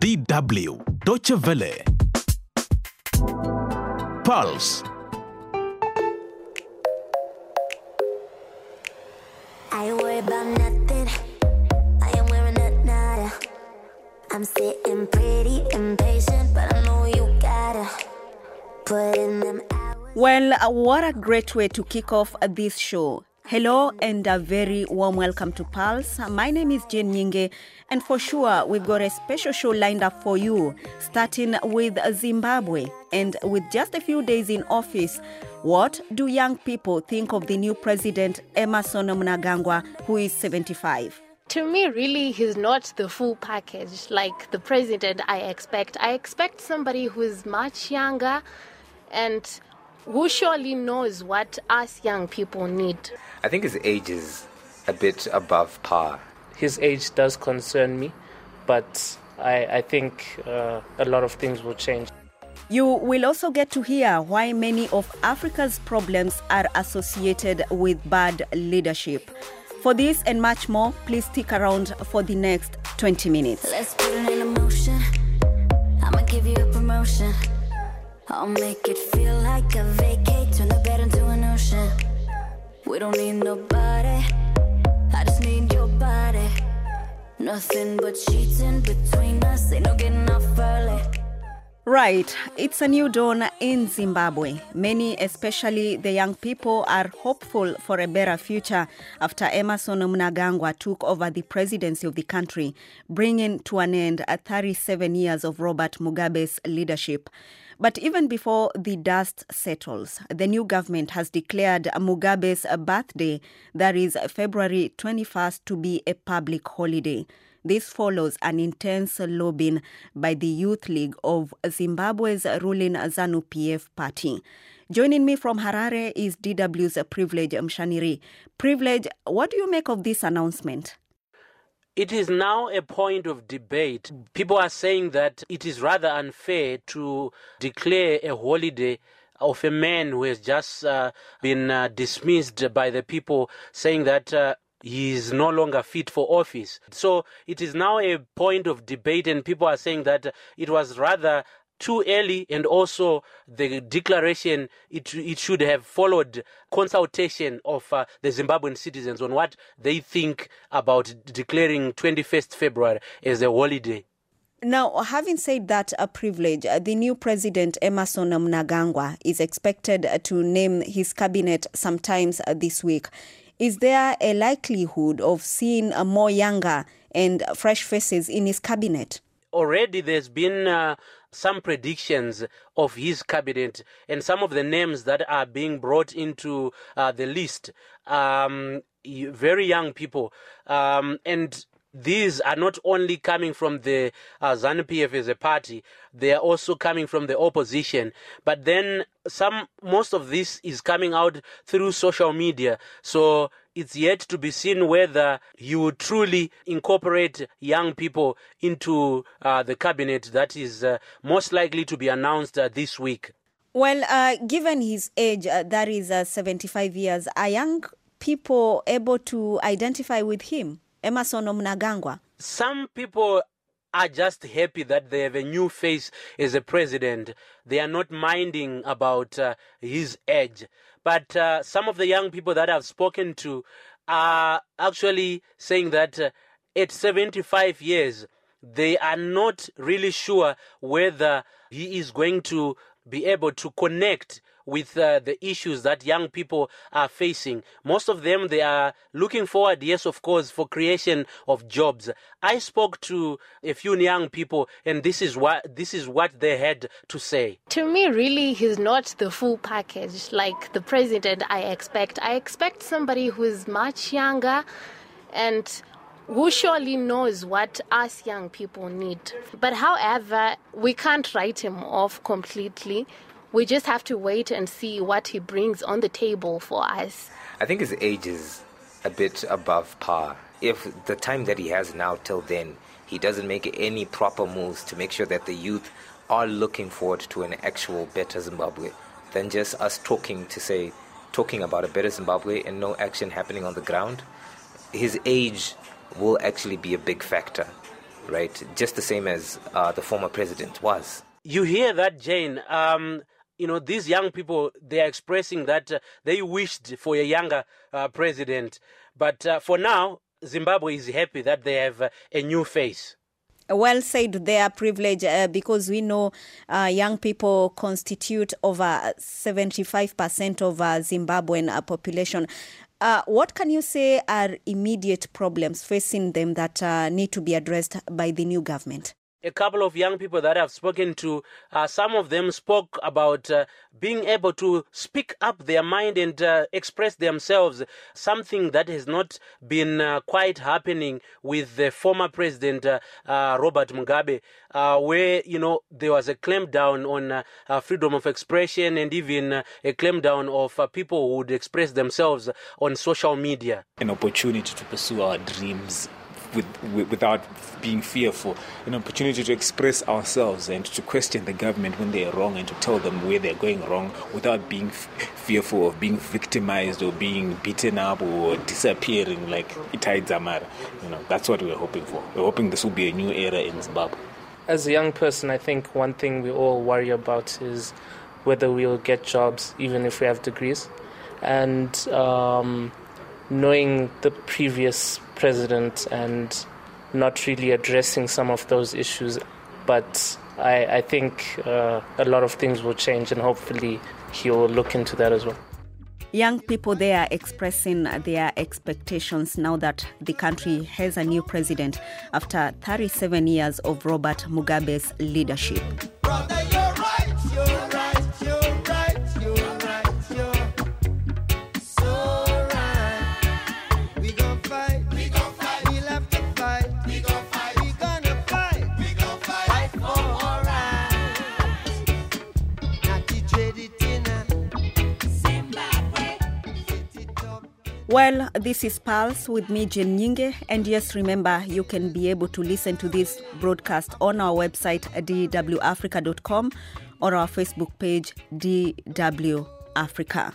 DW, Deutsche Welle, Pulse. I ain't worried about nothing. I am wearing a nada. I'm sitting pretty impatient, but I know you gotta put in them hours. Well, what a great way to kick off this show. Hello and a very warm welcome to Pulse. My name is Jane Nyingi, and for sure, we've got a special show lined up for you, starting with Zimbabwe. And with just a few days in office, what do young people think of the new president, Emmerson Mnangagwa, who is 75? To me, really, he's not the full package like the president I expect. I expect somebody who's much younger and who surely knows what us young people need. I think his age is a bit above par. his age does concern me, but I, I think uh, a lot of things will change. You will also get to hear why many of Africa's problems are associated with bad leadership. For this and much more, please stick around for the next 20 minutes. I'll make it feel like a vacate. Turn the bed into an ocean. We don't need nobody. I just need your body. Nothing but cheating between us. Ain't no getting off early. Right, it's a new dawn in Zimbabwe. Many, especially the young people, are hopeful for a better future after Emmerson Mnangagwa took over the presidency of the country, bringing to an end a 37 years of Robert Mugabe's leadership. But even before the dust settles, the new government has declared Mugabe's birthday, that is February 21st, to be a public holiday. This follows an intense lobbying by the Youth League of Zimbabwe's ruling ZANU PF party. Joining me from Harare is DW's Privilege Musvanhiri. Privilege, what do you make of this announcement? It is now a point of debate. People are saying that it is rather unfair to declare a holiday of a man who has just uh, been uh, dismissed by the people, saying that. Uh, he is no longer fit for office. So it is now a point of debate, and people are saying that it was rather too early, and also the declaration it it should have followed consultation of uh, the Zimbabwean citizens on what they think about declaring 21st February as a holiday. Now, having said that, a privilege, uh, the new president Emmerson Mnangagwa is expected uh, to name his cabinet sometimes uh, this week. Is there a likelihood of seeing more younger and fresh faces in his cabinet? already there's been uh, some predictions of his cabinet and some of the names that are being brought into uh, the list. Um, very young people um, and these are not only coming from the uh, ZANU PF as a party, they are also coming from the opposition. But then some, most of this is coming out through social media. So it's yet to be seen whether you would truly incorporate young people into uh, the cabinet that is uh, most likely to be announced uh, this week. Well, uh, given his age, uh, that is uh, 75 years, are young people able to identify with him, Emmerson Mnangagwa? Some people are just happy that they have a new face as a president. They are not minding about uh, his age. But uh, some of the young people that I've spoken to are actually saying that uh, at 75 years, they are not really sure whether he is going to be able to connect with uh, the issues that young people are facing. Most of them, they are looking forward, yes, of course, for creation of jobs. I spoke to a few young people, and this is what this is what they had to say. To me, really, he's not the full package like the president I expect. I expect somebody who's much younger and who surely knows what us young people need. But however, we can't write him off completely. We just have to wait and see what he brings on the table for us. I think his age is a bit above par. If the time that he has now till then, he doesn't make any proper moves to make sure that the youth are looking forward to an actual better Zimbabwe than just us talking to say, talking about a better Zimbabwe and no action happening on the ground, his age will actually be a big factor right? Just the same as uh, the former president was. You hear that, Jane? Um, you know, these young people, they are expressing that uh, they wished for a younger uh, president. But uh, for now, Zimbabwe is happy that they have uh, a new face. Well said, their privilege, uh, because we know uh, young people constitute over 75% of Zimbabwean population. What can you say are immediate problems facing them that need to be addressed by the new government? A couple of young people that I've spoken to, uh, some of them spoke about uh, being able to speak up their mind and uh, express themselves, something that has not been uh, quite happening with the former president uh, uh, Robert Mugabe, where you know there was a clampdown on freedom of expression and even a clampdown of people who would express themselves on social media. An opportunity to pursue our dreams with, with, without being fearful, an opportunity to express ourselves and to question the government when they are wrong and to tell them where they're going wrong without being f- fearful of being victimized or being beaten up or disappearing like Itai Dzamara. You know, that's what we're hoping for. We're hoping this will be a new era in Zimbabwe. As a young person, I think one thing we all worry about is whether we'll get jobs even if we have degrees. And um, knowing the previous president and not really addressing some of those issues. But I, I think uh, a lot of things will change, and hopefully, he'll look into that as well. Young people there are expressing their expectations now that the country has a new president after 37 years of Robert Mugabe's leadership. Brother, Well, this is Pulse with me, Jen Nyingi. And yes, remember, you can be able to listen to this broadcast on our website, dwafrica.com, or our Facebook page, DW Africa.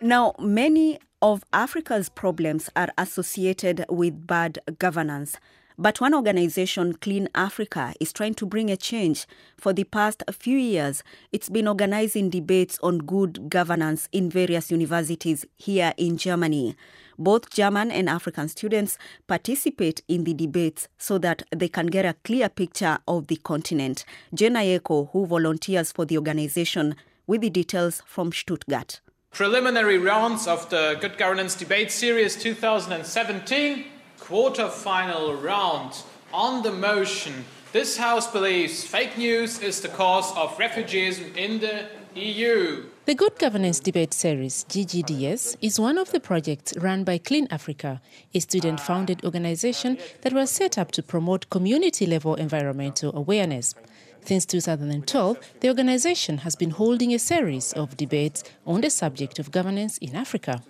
Now, many of Africa's problems are associated with bad governance. But one organization, Clean Africa, is trying to bring a change. For the past few years, it's been organizing debates on good governance in various universities here in Germany. Both German and African students participate in the debates so that they can get a clear picture of the continent. Jenna Eko, who volunteers for the organization, with the details from Stuttgart. Preliminary rounds of the Good Governance Debate Series 2017 quarter-final round on the motion. This House believes fake news is the cause of refugees in the EU. The Good Governance Debate Series, GGDS, is one of the projects run by Clean Africa, a student founded organization that was set up to promote community level environmental awareness. Since 2012, the organization has been holding a series of debates on the subject of governance in Africa.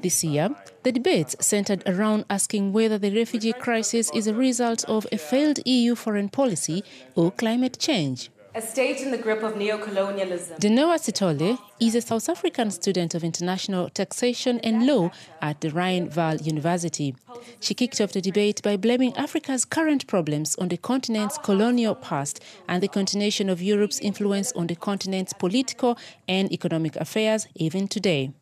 This year, the debates centered around asking whether the refugee crisis is a result of a failed EU foreign policy or climate change. A state in the grip of neocolonialism. Denoa Sitole is a South African student of international taxation and law at the Rhine-Waal University. She kicked off the debate by blaming Africa's current problems on the continent's colonial past and the continuation of Europe's influence on the continent's political and economic affairs even today.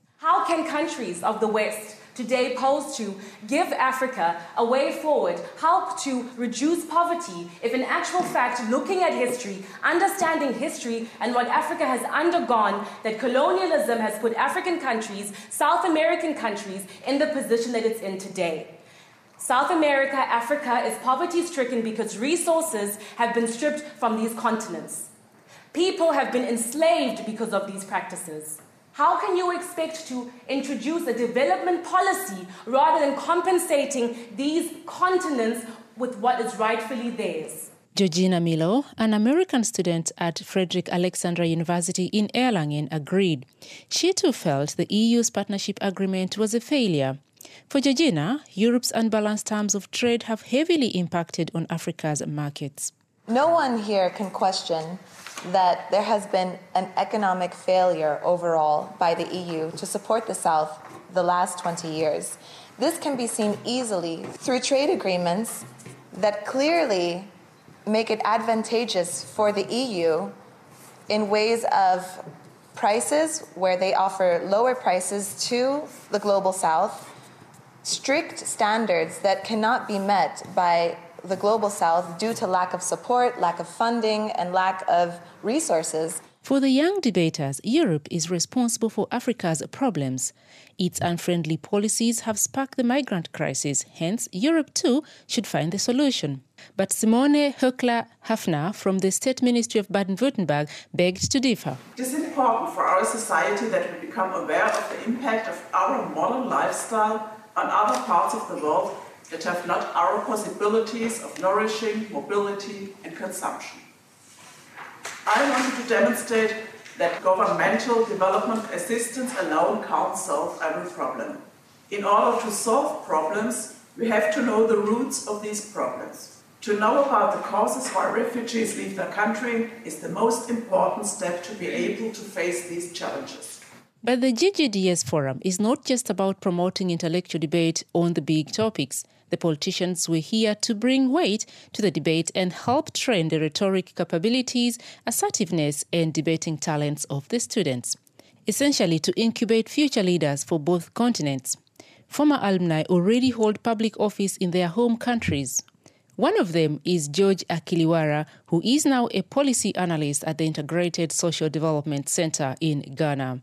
Can countries of the West today pose to give Africa a way forward, help to reduce poverty, if in actual fact, looking at history, understanding history and what Africa has undergone, that colonialism has put African countries, South American countries, in the position that it's in today. South America, Africa is poverty stricken because resources have been stripped from these continents. People have been enslaved because of these practices. How can you expect to introduce a development policy rather than compensating these continents with what is rightfully theirs? Georgina Milo, an American student at Frederick Alexandra University in Erlangen, agreed. She too felt the EU's partnership agreement was a failure. For Georgina, Europe's unbalanced terms of trade have heavily impacted on Africa's markets. No one here can question that there has been an economic failure overall by the EU to support the South the last 20 years. This can be seen easily through trade agreements that clearly make it advantageous for the EU in ways of prices, where they offer lower prices to the global south, strict standards that cannot be met by the global south due to lack of support, lack of funding, and lack of resources. For the young debaters, Europe is responsible for Africa's problems. Its unfriendly policies have sparked the migrant crisis, hence, Europe too should find the solution. But Simone Höckler Hafner from the State Ministry of Baden Württemberg begged to differ. It is important for our society that we become aware of the impact of our modern lifestyle on other parts of the world that have not our possibilities of nourishing, mobility, and consumption. I wanted to demonstrate that governmental development assistance alone can't solve every problem. In order to solve problems, we have to know the roots of these problems. To know about the causes why refugees leave their country is the most important step to be able to face these challenges. But the GGDS Forum is not just about promoting intellectual debate on the big topics. The politicians were here to bring weight to the debate and help train the rhetoric capabilities, assertiveness, and debating talents of the students. Essentially, to incubate future leaders for both continents. Former alumni already hold public office in their home countries. One of them is George Akiliwara, who is now a policy analyst at the Integrated Social Development Center in Ghana.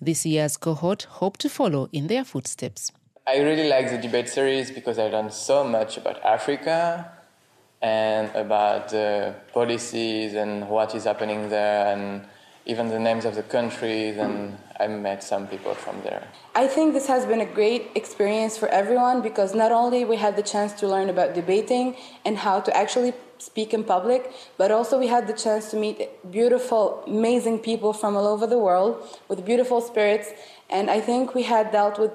This year's cohort hope to follow in their footsteps. I really like the debate series because I learned so much about Africa and about the policies and what is happening there and even the names of the countries and I met some people from there. I think this has been a great experience for everyone because not only we had the chance to learn about debating and how to actually speak in public, but also we had the chance to meet beautiful, amazing people from all over the world with beautiful spirits and I think we had dealt with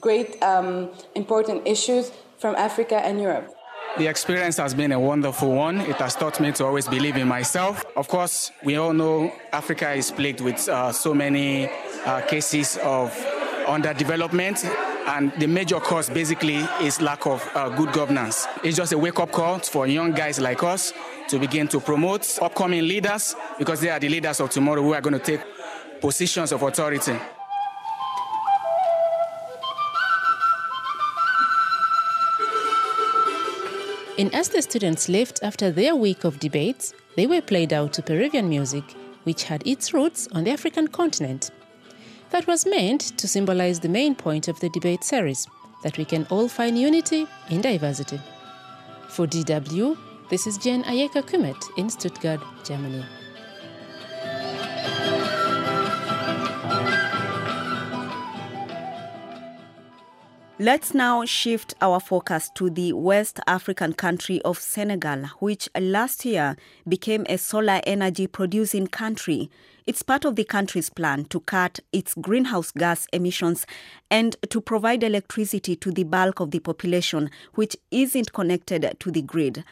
great um, important issues from Africa and Europe. The experience has been a wonderful one. It has taught me to always believe in myself. Of course, we all know Africa is plagued with uh, so many uh, cases of underdevelopment, and the major cause basically is lack of uh, good governance. It's just a wake up call for young guys like us to begin to promote upcoming leaders because they are the leaders of tomorrow who are going to take positions of authority. And as the students left after their week of debates, they were played out to Peruvian music, which had its roots on the African continent. That was meant to symbolize the main point of the debate series that we can all find unity in diversity. For DW, this is Jen Ayeka Kumet in Stuttgart, Germany. Let's now shift our focus to the West African country of Senegal, which last year became a solar energy producing country. It's part of the country's plan to cut its greenhouse gas emissions and to provide electricity to the bulk of the population, which isn't connected to the grid.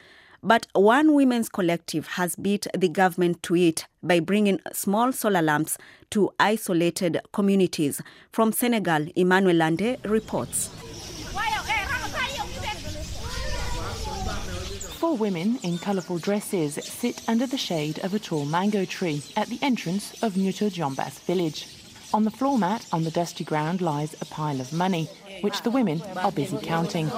But one women's collective has beat the government to it by bringing small solar lamps to isolated communities. From Senegal, Emmanuel Lande reports. Four women in colourful dresses sit under the shade of a tall mango tree at the entrance of Notto Diobass village. On the floor mat on the dusty ground lies a pile of money, which the women are busy counting.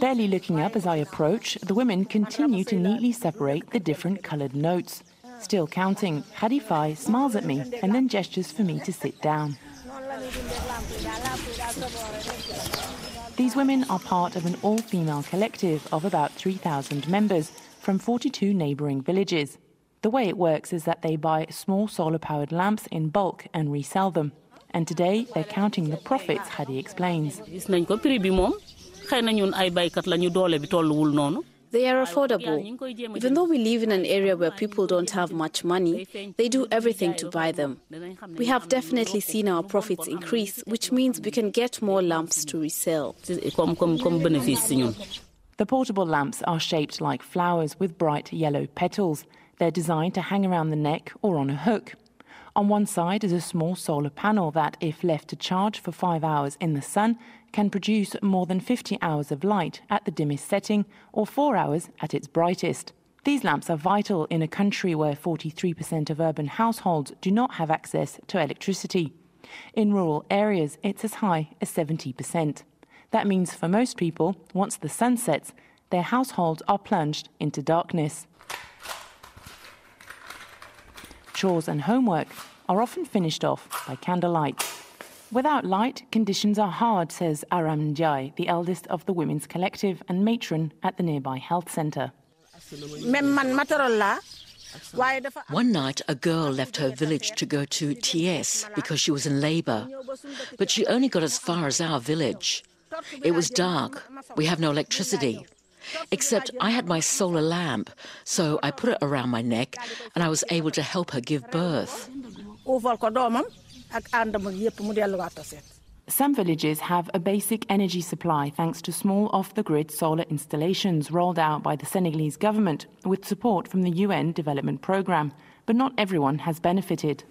Barely looking up as I approach, the women continue to neatly separate the different coloured notes. Still counting, Hadifai smiles at me and then gestures for me to sit down. These women are part of an all female collective of about 3,000 members from 42 neighbouring villages. The way it works is that they buy small solar powered lamps in bulk and resell them. And today they're counting the profits, Hadi explains. They are affordable. Even though we live in an area where people don't have much money, they do everything to buy them. We have definitely seen our profits increase, which means we can get more lamps to resell. The portable lamps are shaped like flowers with bright yellow petals. They're designed to hang around the neck or on a hook. On one side is a small solar panel that, if left to charge for five hours in the sun, can produce more than 50 hours of light at the dimmest setting or four hours at its brightest. These lamps are vital in a country where 43% of urban households do not have access to electricity. In rural areas, it's as high as 70%. That means for most people, once the sun sets, their households are plunged into darkness. Chores and homework are often finished off by candlelight. Without light, conditions are hard, says Aram Njai, the eldest of the Women's Collective and matron at the nearby health centre. One night, a girl left her village to go to Thiès because she was in labour, but she only got as far as our village. It was dark. We have no electricity. Except I had my solar lamp, so I put it around my neck and I was able to help her give birth. Some villages have a basic energy supply thanks to small off the grid solar installations rolled out by the Senegalese government with support from the UN Development Programme, but not everyone has benefited.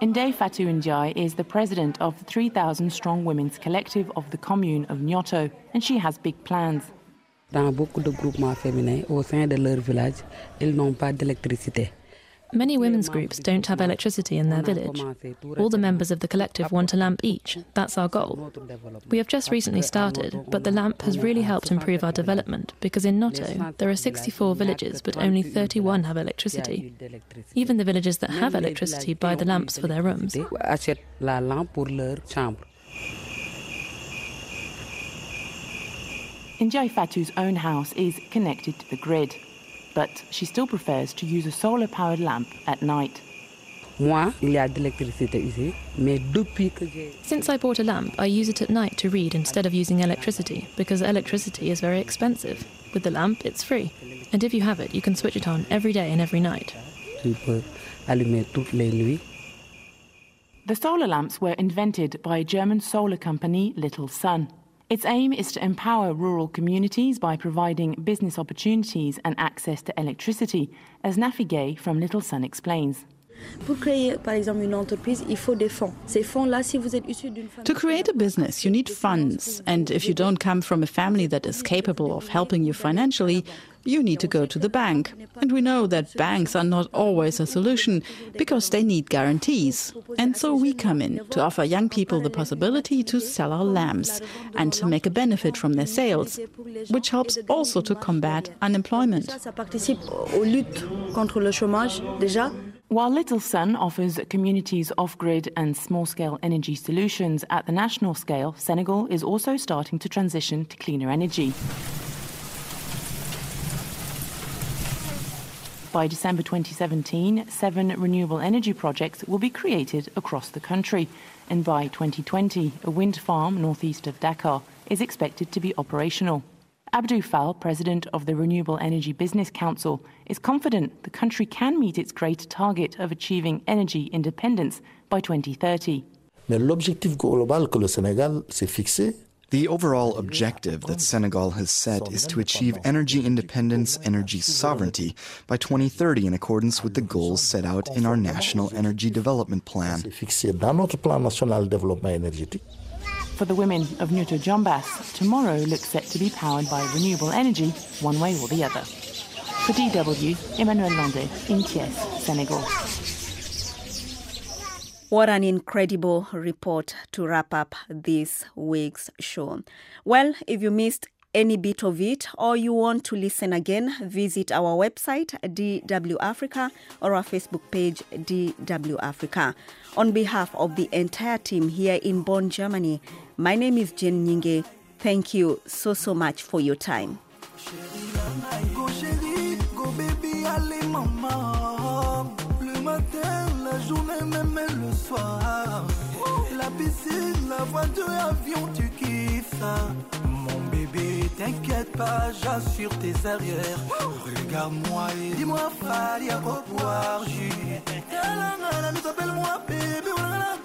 Ndeye Fatou Ndiaye is the president of the 3,000 strong women's collective of the commune of Notto, and she has big plans. Dans beaucoup de groupements féminins au sein de leur village, ils n'ont pas d'électricité. Many women's groups don't have electricity in their village. All the members of the collective want a lamp each. That's our goal. We have just recently started, but the lamp has really helped improve our development because in Notto there are 64 villages, but only 31 have electricity. Even the villages that have electricity buy the lamps for their rooms. Ndeye Fatou's own house is connected to the grid, but she still prefers to use a solar powered lamp at night. Since I bought a lamp, I use it at night to read instead of using electricity because electricity is very expensive. With the lamp, it's free. And if you have it, you can switch it on every day and every night. The solar lamps were invented by a German solar company Little Sun. Its aim is to empower rural communities by providing business opportunities and access to electricity, as Nafi Gay from Little Sun explains. To create a business, you need funds. And if you don't come from a family that is capable of helping you financially, you need to go to the bank. And we know that banks are not always a solution because they need guarantees. And so we come in to offer young people the possibility to sell our lamps and to make a benefit from their sales, which helps also to combat unemployment. While Little Sun offers communities off grid and small scale energy solutions at the national scale, Senegal is also starting to transition to cleaner energy. By December 2017, seven renewable energy projects will be created across the country, and by 2020, a wind farm northeast of Dakar is expected to be operational. Abdou Fall, president of the Renewable Energy Business Council, is confident the country can meet its great target of achieving energy independence by 2030. Mais l'objectif global que le Sénégal s'est fixé, the overall objective that Senegal has set is to achieve energy independence, energy sovereignty by 2030 in accordance with the goals set out in our National Energy Development Plan. For the women of Notto Diobass, tomorrow looks set to be powered by renewable energy, one way or the other. For DW, Emmanuel Landé in Thiès, Senegal. What an incredible report to wrap up this week's show. Well, if you missed any bit of it or you want to listen again, visit our website, DW Africa, or our Facebook page, DW Africa. On behalf of the entire team here in Bonn, Germany, my name is Jen Nyingi. Thank you so, so much for your time. la piscine, la voiture, avion, tu kiffes ça. Bébé, t'inquiète pas, j'assure tes arrières. Regarde-moi et dis-moi, Fali, à quoi boire, jus. Calana, mais t'appelles-moi bébé, on a la